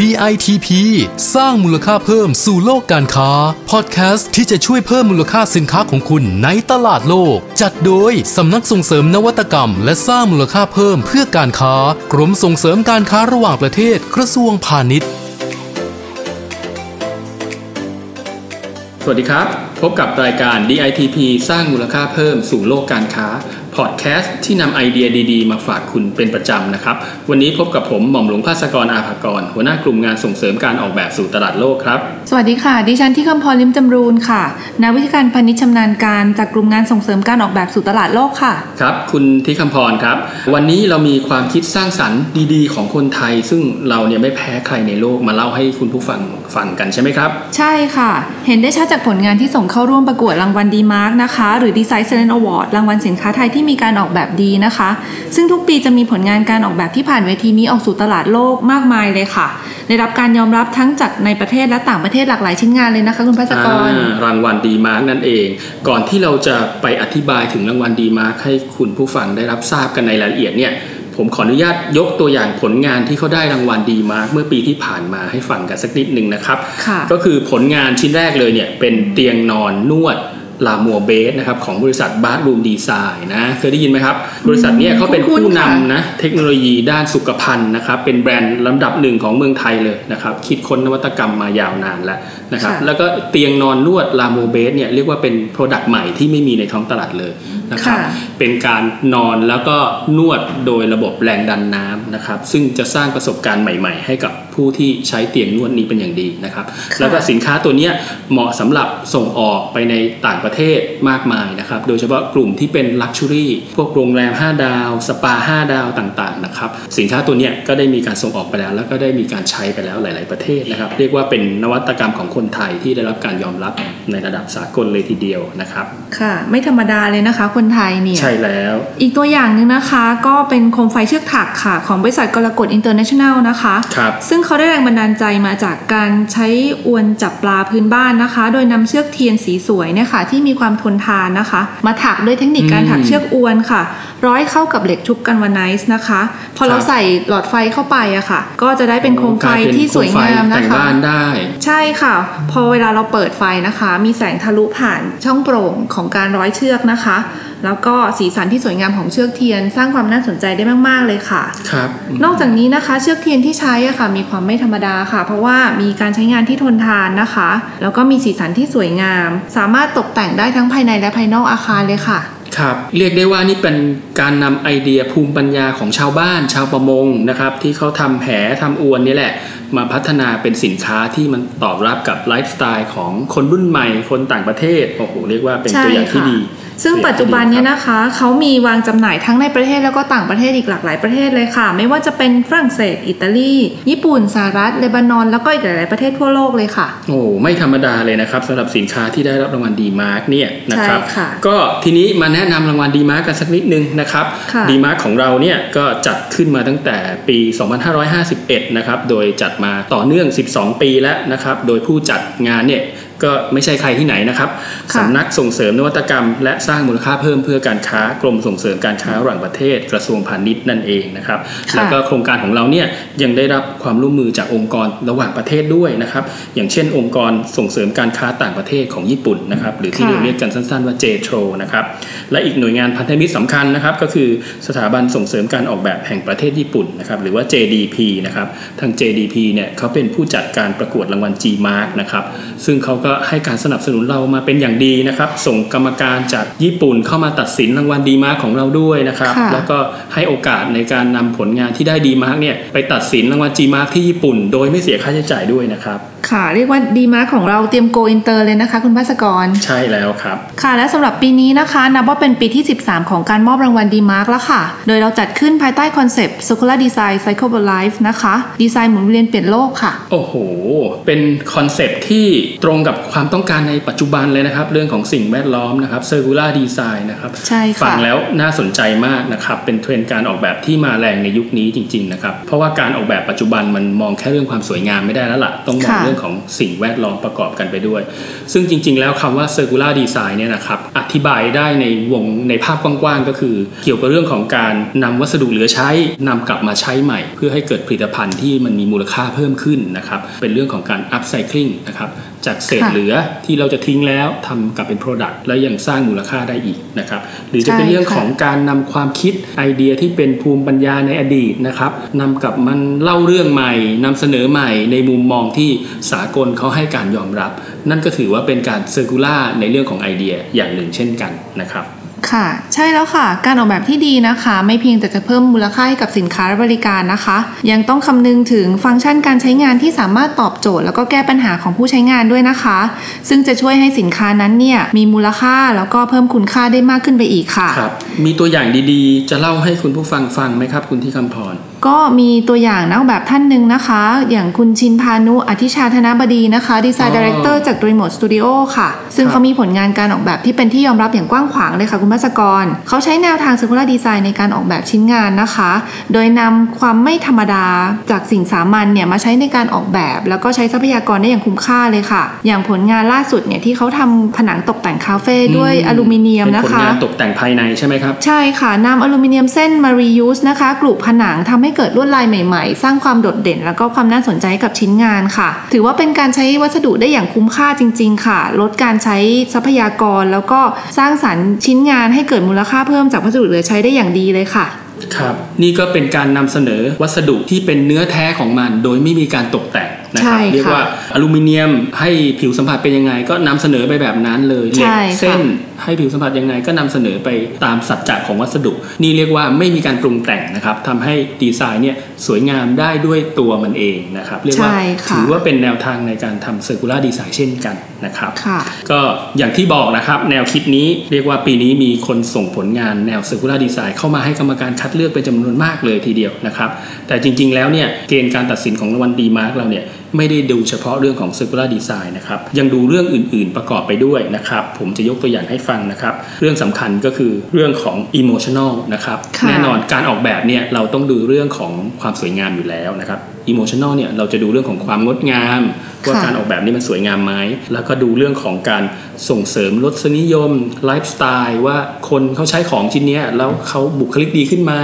DITP สร้างมูลค่าเพิ่มสู่โลกการค้า พอดแคสต์ที่จะช่วยเพิ่มมูลค่าสินค้าของคุณในตลาดโลก จัดโดยสำนักส่งเสริมนวัตกรรม และสร้างมูลค่าเพิ่มเพื่อการค้า กรมส่งเสริมการค้าระหว่างประเทศกระทรวงพาณิชย์ สวัสดีครับ พบกับรายการ DITP สร้างมูลค่าเพิ่มสู่โลกการค้า พอดแคสต์ที่นำไอเดียดีๆ มาฝากคุณเป็นประจำนะครับ วันนี้พบกับผมหม่อมหลวงภาสกรอาภากร หัวหน้ากลุ่มงานส่งเสริมการออกแบบสู่ตลาดโลกครับ สวัสดีค่ะ ดิฉันที่คำพรลิมจำรูนค่ะนักวิชาการพาณิชย์ชำนาญการจากกลุ่มงานส่งเสริมการออกแบบสู่ตลาดโลกค่ะ ครับ คุณที่คำพรครับ วันนี้เรามีความคิดสร้างสรรค์ดีๆ ของคนไทย ซึ่งเราเนี่ยไม่แพ้ใครในโลกมาเล่าให้คุณผู้ฟังฟังกันใช่ไหมครับ ใช่ค่ะ เห็นได้ชัดจากผลงานที่ส่งเข้าร่วมประกวดรางวัลดีมาร์กนะคะ หรือ Design Excellence Award รางวัลสินค้าไทยที่มีการออกแบบดีนะคะ ซึ่งทุกปีจะมีผลงานการออกแบบที่ผ่านเวทีนี้ออกสู่ตลาดโลกมากมายเลยค่ะ ได้รับการยอมรับทั้งจากในประเทศและต่างประเทศหลากหลายชิ้นงานเลยนะคะ คุณพัสกรอ่ารางวัล DEmark นั่นเอง ก่อนที่เราจะไปอธิบายถึงรางวัล DEmark ให้คุณผู้ฟังได้รับทราบกันในรายละเอียดเนี่ยผมขออนุญาตยกตัวอย่างผลงานที่เขาได้รางวัล DEmark เมื่อปีที่ผ่านมาให้ฟังกันสักนิดหนึ่งนะครับค่ะก็คือผลงานชิ้นแรกเลยเนี่ยเป็นเตียงนอนนวด ลามัวเบสนะครับของบริษัท Bathroom Design นะเคยได้ยินไหมครับ บริษัทเนี้ยเขาเป็นคุ้นๆผู้นำค่ะนะเทคโนโลยีด้านสุขภัณฑ์นะครับ เป็นแบรนด์ลำดับหนึ่งของเมืองไทยเลยนะครับ คิดค้นนวัตกรรมมายาวนานแล้วนะครับค่ะแล้วก็เตียงนอนนวดลาโมเบสเนี่ยเรียกว่าเป็น product ใหม่ที่ไม่มีในท้องตลาดเลยนะครับค่ะเป็นการนอนแล้วก็นวดโดยระบบแรงดันน้ำนะครับซึ่งจะสร้างประสบการณ์ใหม่ ๆ ให้กับผู้ที่ใช้เตียงนวดนี้เป็นอย่างดีนะครับค่ะแล้วก็สินค้าตัวเนี้ยเหมาะสำหรับส่งออกไปในต่างประเทศมากมายนะครับ โดยเฉพาะกลุ่มที่เป็น luxury พวกโรงแรม 5 ดาว สปา 5 ดาวต่างๆนะครับ สินค้าตัวเนี้ยก็ได้มีการส่งออกไปแล้ว แล้วก็ได้มีการใช้ไปแล้วหลาย ๆประเทศนะครับ เรียกว่าเป็นนวัตกรรมของคนไทยที่ได้รับการยอมรับในระดับสากลเลยทีเดียวนะครับ ค่ะ ไม่ธรรมดาเลยนะคะ คนไทยเนี่ย ใช่แล้ว อีกตัวอย่างหนึ่งนะคะ ก็เป็นโคมไฟเชือกถักค่ะ ของบริษัทกรกฎอินเตอร์เนชั่นแนลนะคะครับซึ่งเขาได้แรงบันดาลใจมาจากการใช้อวนจับปลาพื้นบ้านนะคะ โดยนำเชือกเทียนสีสวยเนี่ยค่ะที่มีความทนทานนะคะ มาถักด้วยเทคนิคการถักเชือกอวนค่ะ ร้อยเข้ากับเหล็กชุบ galvanize นะคะ พอเราครับใส่หลอดไฟเข้าไปอะค่ะ ก็จะได้เป็นโคมไฟที่สวยงามแต่นะงคะบ้านได้ ใช่ค่ะ พอเวลาเราเปิดไฟนะคะ มีแสงทะลุผ่านช่องโปร่งของการร้อยเชือกนะคะ แล้วก็สีสันที่สวยงามของเชือกเทียน สร้างความน่าสนใจได้มาก ๆ เลยค่ะครับนอกจากนี้นะคะเชือกเทียนที่ใช้อะค่ะมีความไม่ธรรมดาค่ะ เพราะว่ามีการใช้งานที่ทนทานนะคะ แล้วก็มีสีสันที่สวยงาม สามารถตกแต่งได้ทั้งภายในและภายนอกอาคารเลยค่ะครับเรียกได้ว่านี่เป็นการนำไอเดียภูมิปัญญาของชาวบ้านชาวประมงนะครับ ที่เขาทำแหทำอวนนี่แหละ มาพัฒนาเป็นสินค้าที่มันตอบรับกับไลฟ์สไตล์ของคนรุ่นใหม่คนต่างประเทศโอ้โหเรียกว่าเป็นตัวอย่างที่ดี ซึ่งปัจจุบันเนี่ยตัวอย่างที่ดีนะคะเขามีวางจำหน่ายทั้งในประเทศแล้วก็ต่างประเทศอีกหลากหลายประเทศเลยค่ะ ไม่ว่าจะเป็นฝรั่งเศส อิตาลี ญี่ปุ่นสหรัฐเลบานอนแล้วก็อีกหลายๆประเทศทั่วโลกเลยค่ะ โอ้ไม่ธรรมดาเลยนะครับสำหรับสินค้าที่ได้รับรางวัล DEmark เนี่ยนะครับใช่ค่ะก็ทีนี้มาแนะนำรางวัล DEmark กันสักนิดนึงนะครับค่ะ DEmark ของเราเนี่ยก็จัดขึ้นมาตั้งแต่ปี 2551 นะครับโดยจัดมาต่อเนื่อง 12 ปีแล้วนะครับโดยผู้จัดงานเนี่ย ก็ไม่ใช่ใครที่ไหนนะครับค่ะสำนักส่งเสริมนวัตกรรม และสร้างมูลค่าเพิ่มเพื่อการค้ากรมส่งเสริมการค้าระหว่างประเทศกระทรวงพาณิชย์นั่นเองนะครับค่ะแล้วก็โครงการของเราเนี่ยยังได้รับความร่วมมือจากองค์กรระหว่างประเทศด้วยนะครับอย่างเช่น องค์กรส่งเสริมการค้าต่างประเทศของญี่ปุ่นนะครับหรือที่ค่ะเราเรียกกันสั้นๆว่า JTRO นะครับและอีกหน่วยงานพันธมิตรสำคัญนะครับก็คือสถาบันส่งเสริมการออกแบบแห่งประเทศญี่ปุ่นนะครับหรือว่า JDP นะครับทาง JDP เนี่ยเขาเป็นผู้จัดการประกวดรางวัล G-Mark นะครับซึ่งเขาก็ให้การสนับสนุนเรามาเป็นอย่างดีนะครับ ส่งกรรมการจากญี่ปุ่นเข้ามาตัดสินรางวัลดีมาร์กของเราด้วยนะครับค่ะแล้วก็ให้โอกาสในการนำผลงานที่ได้ DEmark เนี่ยไปตัดสินรางวัล G-Mark ที่ญี่ปุ่น โดยไม่เสียค่าใช้จ่ายด้วยนะครับ ค่ะ เรียกว่า DEmark ของเราเตรียม go inter เลยนะคะ คุณพัสกร ใช่แล้วครับ ค่ะและสำหรับปีนี้นะคะ นับว่าเป็นปีที่ 13 ของการมอบรางวัล DEmark แล้วค่ะ โดยเราจัดขึ้นภายใต้คอนเซปต์ Circular Design Cycle of Life นะคะดีไซน์หมุนเวียนเปลี่ยนโลกค่ะ โอ้โห เป็นคอนเซปต์ที่ตรงกับความต้องการในปัจจุบันเลยนะครับ เรื่องของสิ่งแวดล้อมนะครับ circular design นะครับใช่ค่ะฟังแล้วน่าสนใจมากนะครับเป็นเทรนด์การออกแบบที่มาแรงในยุคนี้จริงๆนะครับเพราะว่าการออกแบบปัจจุบันมันมองแค่เรื่องความสวยงามไม่ได้แล้วล่ะต้องมองค่ะเรื่องของสิ่งแวดล้อมประกอบกันไปด้วย ซึ่งจริง ๆ แล้วคำว่า circular design เนี่ยนะครับอธิบายได้ในวงในภาพกว้างๆ ก็คือ เกี่ยวกับเรื่องของการนำวัสดุเหลือใช้นำกลับมาใช้ใหม่ เพื่อให้เกิดผลิตภัณฑ์ที่มันมีมูลค่าเพิ่มขึ้นนะครับเป็นเรื่องของการ upcycling นะครับ จากเศษค่ะเหลือที่เราจะทิ้งแล้วทำกลับเป็น Product แล้วยังสร้างมูลค่าได้อีกนะครับหรือจะเป็นใช่เรื่องของค่ะการนำความคิดไอเดียที่เป็นภูมิปัญญาในอดีตนะครับนำกลับมันเล่าเรื่องใหม่นำเสนอใหม่ในมุมมองที่สากลเขาให้การยอมรับ นั่นก็ถือว่าเป็นการเซอร์คูล่าในเรื่องของไอเดียอย่างหนึ่งเช่นกันนะครับ ค่ะ ใช่แล้วค่ะ การออกแบบที่ดีนะคะ ไม่เพียงแต่จะเพิ่มมูลค่าให้กับสินค้าและบริการนะคะ ยังต้องคำนึงถึงฟังก์ชันการใช้งานที่สามารถตอบโจทย์ แล้วก็แก้ปัญหาของผู้ใช้งานด้วยนะคะ ซึ่งจะช่วยให้สินค้านั้นเนี่ยมีมูลค่าแล้วก็เพิ่มคุณค่าได้มากขึ้นไปอีกค่ะครับมีตัวอย่างดีๆ จะเล่าให้คุณผู้ฟังฟังไหมครับ คุณที่คำพร ก็มีตัวอย่างนักออกแบบท่านหนึ่งนะคะ อย่างคุณชินพานุอธิชาธนบดีนะคะ Design Director จาก Remote Studio ค่ะ ซึ่งครับเขามีผลงานการออกแบบที่เป็นที่ยอมรับอย่างกว้างขวางเลยค่ะคุณพัศกร เขาใช้แนวทาง Circular Design ในการออกแบบชิ้นงานนะคะ โดยนำความไม่ธรรมดาจากสิ่งสามัญเนี่ยมาใช้ในการออกแบบ แล้วก็ใช้ทรัพยากรได้อย่างคุ้มค่าเลยค่ะ อย่างผลงานล่าสุดเนี่ยที่เขาทำผนังตกแต่งคาเฟ่ด้วยอลูมิเนียมนะคะ เป็นผลงานตกแต่งภายในใช่ไหมครับ ใช่ค่ะนำอลูมิเนียมเส้นมา reuse นะคะกลุ่ผนังทำให้เกิดลวดลายใหม่ๆ สร้างความโดดเด่น แล้วก็ความน่าสนใจให้กับชิ้นงานค่ะ ถือว่าเป็นการใช้วัสดุได้อย่างคุ้มค่าจริง ๆ ค่ะ ลดการใช้ทรัพยากร แล้วก็สร้างสรรค์ชิ้นงานให้เกิดมูลค่าเพิ่มจากวัสดุเหลือใช้ได้อย่างดีเลยค่ะครับนี่ก็เป็นการนำเสนอวัสดุที่เป็นเนื้อแท้ของมัน โดยไม่มีการตกแต่ง นะครับใช่ค่ะเรียกว่าอลูมิเนียมให้ผิวสัมผัสเป็นยังไง ก็นำเสนอไปแบบนั้นเลย ใช่ค่ะ เหล็กเส้นให้ผิวสัมผัสยังไงก็นำเสนอไปตามสัจจะของวัสดุ นี่เรียกว่าไม่มีการปรุงแต่งนะครับทำให้ดีไซน์เนี่ยสวยงามได้ด้วยตัวมันเองนะครับเรียกว่าใช่ค่ะถือว่าเป็นแนวทางในการทำ Circular Design เช่นกันนะครับค่ะก็อย่างที่บอกนะครับแนวคิดนี้เรียกว่าปีนี้มีคนส่งผลงานแนว Circular Design เข้ามาให้กรรมการคัดเลือกเป็นจำนวนมากเลยทีเดียวนะครับแต่จริงๆแล้วเนี่ยเกณฑ์การตัดสินของรางวัล DEmark เราเนี่ย ไม่ได้ดูเฉพาะเรื่องของ Circular Design นะครับ ยังดูเรื่องอื่น ๆ ประกอบไปด้วยนะครับ ผมจะยกตัวอย่างให้ฟังนะครับ เรื่องสำคัญก็คือเรื่องของ emotional นะครับค่ะแน่นอนการออกแบบเนี่ยเราต้องดูเรื่องของความสวยงามอยู่แล้วนะครับ emotional เนี่ยเราจะดูเรื่องของความงดงาม ว่าค่ะการออกแบบนี้มันสวยงามไหมแล้วก็ดูเรื่องของการส่งเสริมรสนิยมไลฟ์สไตล์ว่าคนเขาใช้ของชิ้นเนี้ยแล้วเขาบุคลิกดีขึ้นไหม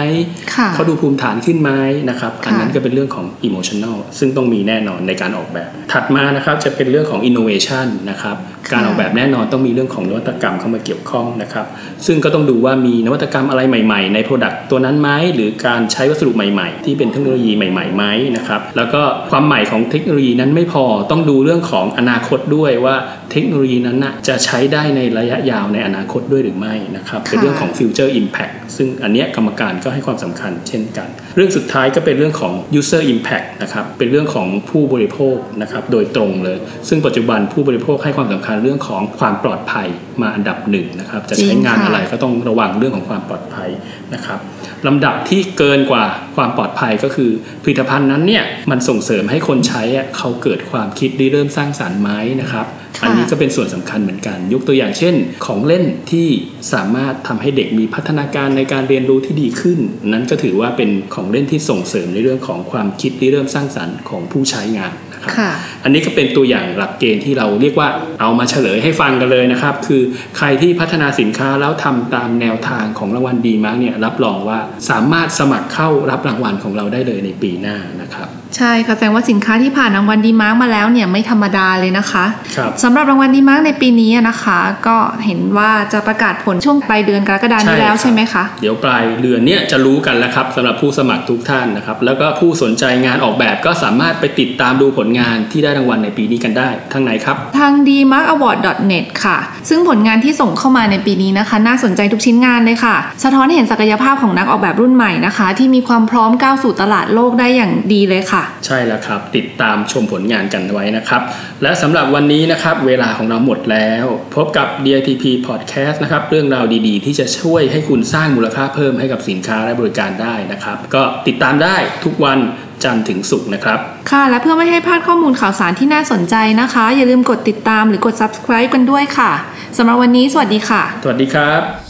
ค่ะเขาดูภูมิฐานขึ้นไหมนะครับค่ะอันนั้นก็เป็นเรื่องของ emotional ซึ่งต้องมีแน่นอนในการออกแบบ ถัดมานะครับจะเป็นเรื่องของ innovation นะครับค่ะการออกแบบแน่นอนต้องมีเรื่องของนวัตกรรมเข้ามาเกี่ยวข้องนะครับ ซึ่งก็ต้องดูว่ามีนวัตกรรมอะไรใหม่ๆ ใน Product ตัวนั้นไหมหรือการใช้วัสดุใหม่ๆ ที่เป็นเทคโนโลยีใหม่ๆไหมนะครับแล้วก็ความใหม่ของเทคโนโลยีนั้นไม่พอต้องดูเรื่องของอนาคตด้วยว่าเทคโนโลยีนั้นนะจะใช้ได้ในระยะยาวในอนาคตด้วยหรือไม่นะครับเป็นเรื่องของ future impact ซึ่งอันเนี้ยกรรมการก็ให้ความสำคัญเช่นกัน เรื่องสุดท้ายก็เป็นเรื่องของ user impact นะครับเป็นเรื่องของผู้บริโภคนะครับโดยตรงเลย ซึ่งปัจจุบันผู้บริโภคให้ความสำคัญเรื่องของความปลอดภัยมาอันดับหนึ่งนะครับจะใช้งานจริงค่ะอะไรก็ต้องระวังเรื่องของความปลอดภัยนะครับลำดับที่เกินกว่าความปลอดภัยก็คือผลิตภัณฑ์นั้นเนี่ยมันส่งเสริมให้คนใช้อะเขาเกิดความคิดริเริ่มสร้างสารรค์ไหมนะครับค่ะ อันนี้ก็เป็นส่วนสำคัญเหมือนกัน ยกตัวอย่างเช่น ของเล่นที่สามารถทำให้เด็กมีพัฒนาการในการเรียนรู้ที่ดีขึ้น นั้นก็ถือว่าเป็นของเล่นที่ส่งเสริมในเรื่องของความคิดริเริ่มสร้างสรรค์ของผู้ใช้งานนะครับค่ะอันนี้ก็เป็นตัวอย่างหลักเกณฑ์ที่เราเรียกว่าเอามาเฉลยให้ฟังกันเลยนะครับ คือใครที่พัฒนาสินค้าแล้วทำตามแนวทางของรางวัล DEmark เนี่ยรับรองว่าสามารถสมัครเข้ารับรางวัลของเราได้เลยในปีหน้านะครับใช่ค่ะแสดงว่าสินค้าที่ผ่านรางวัล DEmark มาแล้วเนี่ยไม่ธรรมดาเลยนะคะครับสำหรับรางวัล DEmark ในปีนี้นะคะ ก็เห็นว่าจะประกาศผลช่วงปลายเดือนกรกฎาคมนี้แล้วใช่ไหมคะเดี๋ยวปลายเดือนเนี้ยจะรู้กันแล้วครับสำหรับผู้สมัครทุกท่านนะครับ แล้วก็ผู้สนใจงานออกแบบก็สามารถไปติดตามดูผลงานที่ได้รางวัลในปีนี้กันได้ทางไหนครับ ทาง dmarkaward.net ค่ะ ซึ่งผลงานที่ส่งเข้ามาในปีนี้นะคะ น่าสนใจทุกชิ้นงานเลยค่ะ สะท้อนให้เห็นศักยภาพของนักออกแบบรุ่นใหม่นะคะ ที่มีความพร้อมก้าวสู่ตลาดโลกได้อย่างดีเลยค่ะ ใช่แล้วครับ ติดตามชมผลงานกันไว้นะครับ และสำหรับวันนี้นะครับ เวลาของเราหมดแล้ว พบกับ DITP Podcast นะครับ เรื่องราวดีๆ ที่จะช่วยให้คุณสร้างมูลค่าเพิ่มให้กับสินค้าและบริการได้นะครับ ก็ติดตามได้ทุกวันจันทร์ถึงศุกร์นะครับ ค่ะ และเพื่อไม่ให้พลาดข้อมูลข่าวสารที่น่าสนใจนะคะ อย่าลืมกดติดตามหรือกด subscribe กันด้วยค่ะสำหรับวันนี้ สวัสดีค่ะ สวัสดีครับ